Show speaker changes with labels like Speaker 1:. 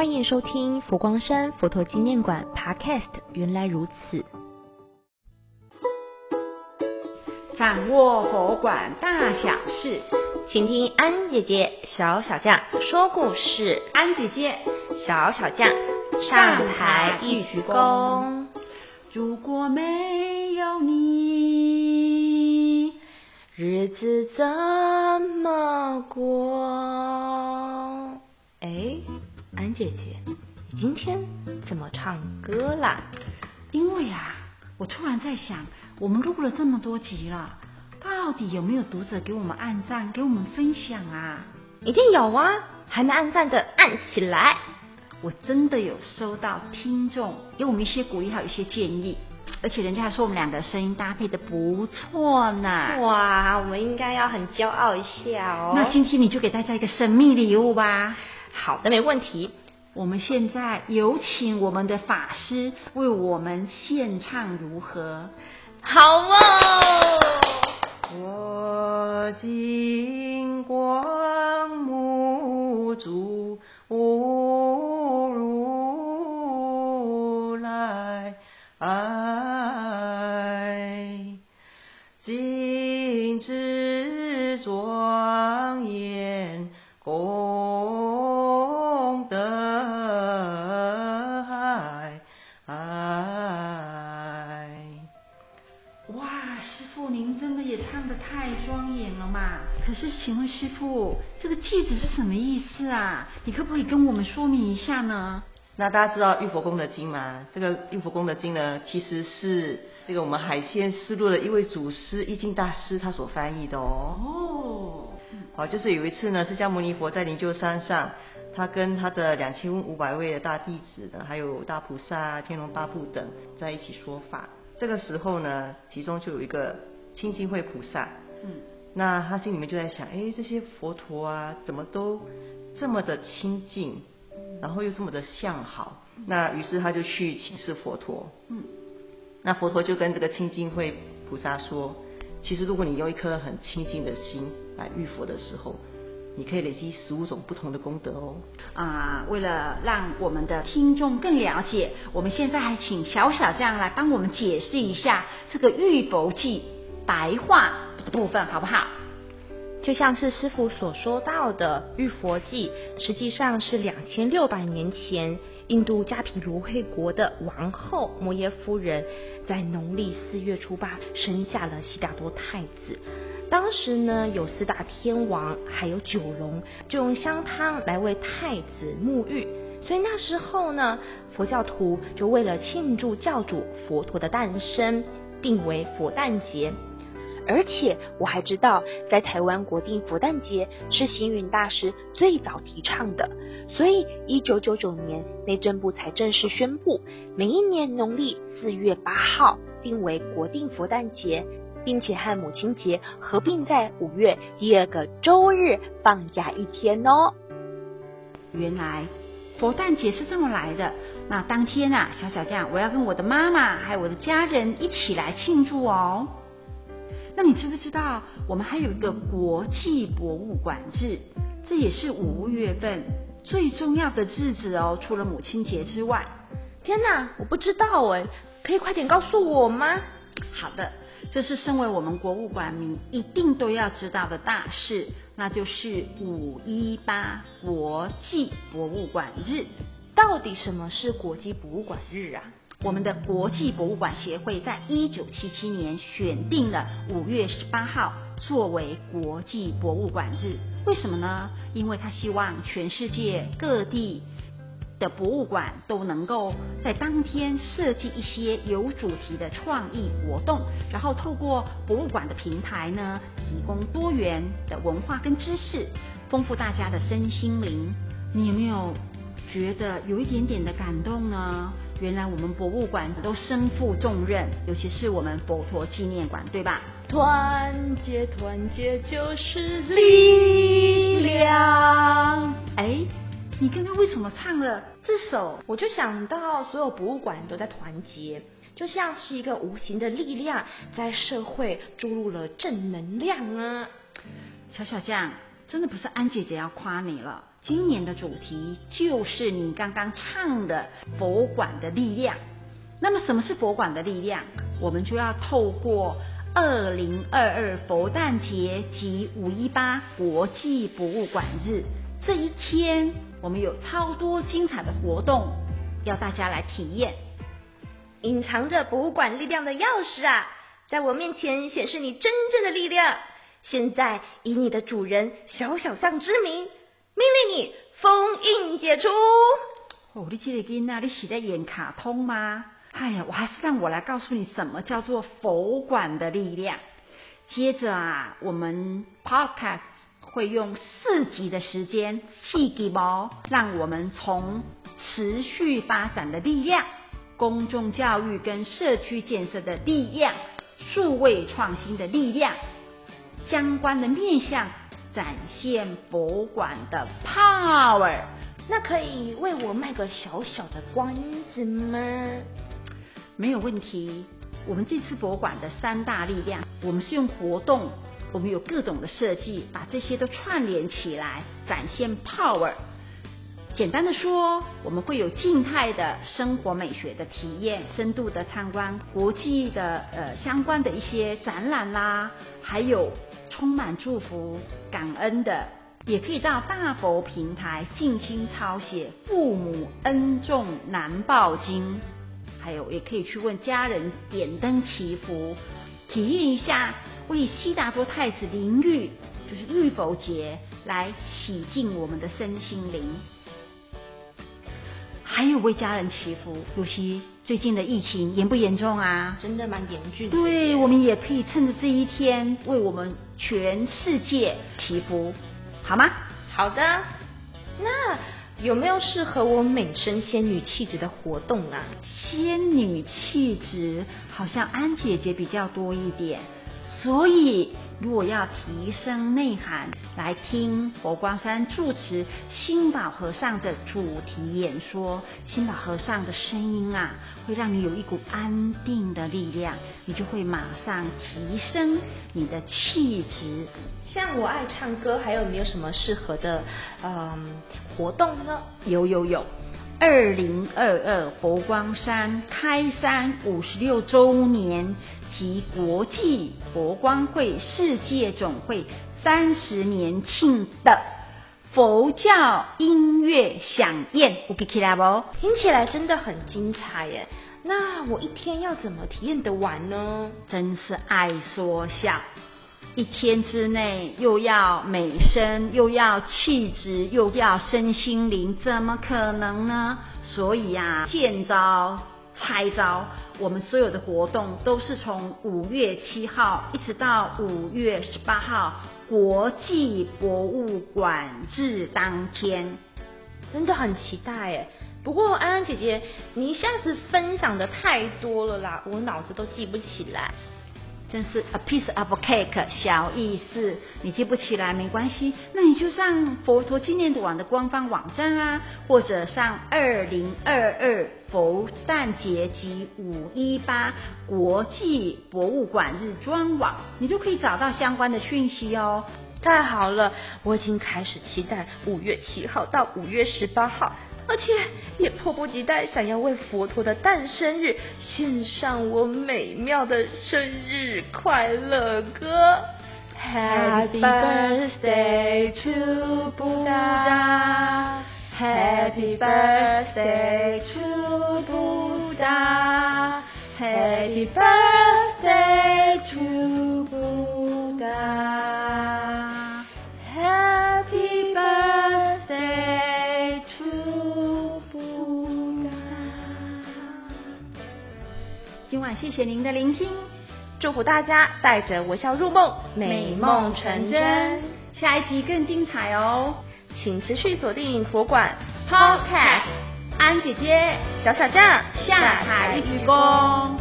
Speaker 1: 欢迎收听佛光山佛陀纪念馆 Podcast。原来如此，
Speaker 2: 掌握佛馆大小事，
Speaker 1: 请听安姐姐小小将说故事。
Speaker 2: 安姐姐
Speaker 1: 小小将上台一鞠躬。
Speaker 2: 如果没有你，
Speaker 1: 日子怎么过？姐姐，你今天怎么唱歌啦？
Speaker 2: 因为啊，我突然在想，我们录了这么多集了，到底有没有读者给我们按赞，给我们分享啊？
Speaker 1: 一定有啊！还没按赞的按起来。
Speaker 2: 我真的有收到听众给我们一些鼓励，还有一些建议，而且人家还说我们两个声音搭配的不错呢。
Speaker 1: 哇，我们应该要很骄傲一下哦。
Speaker 2: 那今天你就给大家一个神秘礼物吧。
Speaker 1: 好的，没问题。
Speaker 2: 我们现在有请我们的法师为我们献唱，如何？
Speaker 1: 好哦。
Speaker 3: 我今光庄严
Speaker 2: 了嘛！可是，请问师傅，这个戒子是什么意思啊？你可不可以跟我们说明一下呢？
Speaker 3: 那大家知道《玉佛功德经》吗？这个《玉佛功德经》呢，其实是这个我们海鲜丝路的一位祖师易经大师他所翻译的哦。哦，好，就是有一次呢，释迦牟尼佛在灵鹫山上，他跟他的两千五百位的大弟子呢，还有大菩萨、天龙八部等在一起说法。这个时候呢，其中就有一个清净慧菩萨。嗯。那他心里面就在想，哎，这些佛陀啊，怎么都这么的清净，然后又这么的相好。那于是他就去请示佛陀。嗯。那佛陀就跟这个清净慧菩萨说，其实如果你用一颗很清净的心来遇佛的时候，你可以累积十五种不同的功德哦。
Speaker 2: 啊，为了让我们的听众更了解，我们现在还请小小这样来帮我们解释一下这个玉佛记白话。部分好不好？
Speaker 1: 就像是师傅所说到的，《玉佛记》实际上是两千六百年前印度迦毗罗卫国的王后摩耶夫人，在农历四月初八生下了悉达多太子。当时呢，有四大天王，还有九龙，就用香汤来为太子沐浴。所以那时候呢，佛教徒就为了庆祝教主佛陀的诞生，定为佛诞节。而且我还知道，在台湾国定佛诞节是星云大师最早提倡的，所以一九九九年内政部才正式宣布，每一年农历四月八号定为国定佛诞节，并且和母亲节合并在五月第二个周日放假一天哦。
Speaker 2: 原来佛诞节是这么来的，那当天啊，小小酱，我要跟我的妈妈还有我的家人一起来庆祝哦。那你知不知道，我们还有一个国际博物馆日，这也是五月份最重要的日子哦。除了母亲节之外，
Speaker 1: 天哪，我不知道哎，可以快点告诉我吗？
Speaker 2: 好的，这是身为我们博物馆迷一定都要知道的大事，那就是五一八国际博物馆日。
Speaker 1: 到底什么是国际博物馆日啊？
Speaker 2: 我们的国际博物馆协会在一九七七年选定了五月十八号作为国际博物馆日，为什么呢？因为他希望全世界各地的博物馆都能够在当天设计一些有主题的创意活动，然后透过博物馆的平台呢，提供多元的文化跟知识，丰富大家的身心灵。你有没有觉得有一点点的感动呢？原来我们博物馆都身负重任，尤其是我们佛陀纪念馆，对吧？
Speaker 1: 团结，团结就是力量。
Speaker 2: 哎，你刚刚为什么唱了这首？
Speaker 1: 我就想到所有博物馆都在团结，就像是一个无形的力量，在社会注入了正能量啊。
Speaker 2: 小小酱，真的不是安姐姐要夸你了，今年的主题就是你刚刚唱的佛馆的力量。那么什么是佛馆的力量？我们就要透过二零二二佛诞节及五一八国际博物馆日这一天，我们有超多精彩的活动要大家来体验。
Speaker 1: 隐藏着博物馆力量的钥匙啊，在我面前显示你真正的力量。现在以你的主人小小象之名，命令你封印解除。
Speaker 2: 哦，你这个囡仔，你是在演卡通吗？哎呀，我还是让我来告诉你什么叫做佛管的力量。接着啊，我们 Podcast 会用四集的时间，细给毛，让我们从持续发展的力量、公众教育跟社区建设的力量、数位创新的力量相关的面向，展现博物馆的 power。
Speaker 1: 那可以为我卖个小小的关子吗？
Speaker 2: 没有问题。我们这次博物馆的三大力量，我们是用活动，我们有各种的设计，把这些都串联起来，展现 power。简单的说，我们会有静态的生活美学的体验，深度的参观国际的呃相关的一些展览啦，还有充满祝福、感恩的，也可以到大佛平台静心抄写“父母恩重难报经”。还有，也可以去问家人点灯祈福，体验一下为悉达多太子淋浴，就是浴佛节，来洗净我们的身心灵。还有为家人祈福，尤其最近的疫情严不严重啊？
Speaker 1: 真的蛮严峻的。
Speaker 2: 对，我们也可以趁着这一天，为我们全世界祈福，好吗？
Speaker 1: 好的，那。有没有适合我美声仙女气质的活动啊？
Speaker 2: 仙女气质好像安姐姐比较多一点，所以如果要提升内涵，来听佛光山住持心宝和尚的主题演说。心宝和尚的声音啊，会让你有一股安定的力量，你就会马上提升你的气质。
Speaker 1: 像我爱唱歌，还有没有什么适合的嗯活动呢？
Speaker 2: 有有有，二零二二佛光山开山五十六周年及国际佛光会世界总会三十年庆的佛教音乐响宴，我给起来不？
Speaker 1: 听起来真的很精彩耶！那我一天要怎么体验得完呢？
Speaker 2: 真是爱说笑。一天之内又要美声，又要气质，又要身心灵，怎么可能呢？所以啊，见招拆招，我们所有的活动都是从五月七号一直到五月十八号国际博物馆日当天，
Speaker 1: 真的很期待耶。不过安安姐姐，你一下子分享的太多了啦，我脑子都记不起来。
Speaker 2: 真是 a piece of cake，小意思，你记不起来没关系，那你就上佛陀纪念馆的官方网站啊，或者上二零二二佛诞节及五一八国际博物馆日专网，你就可以找到相关的讯息哦。
Speaker 1: 太好了，我已经开始期待五月七号到五月十八号。而且也迫不及待想要为佛陀的诞生日献上我美妙的生日快乐歌。Happy birthday to Buddha, Happy birthday to Buddha, Happy birthday
Speaker 2: 谢谢您的聆听，
Speaker 1: 祝福大家带着微笑入梦，美梦成真。
Speaker 2: 下一集更精彩哦，
Speaker 1: 请持续锁定佛馆
Speaker 2: Podcast，安姐姐
Speaker 1: 小小酱
Speaker 2: 下海一鞠躬。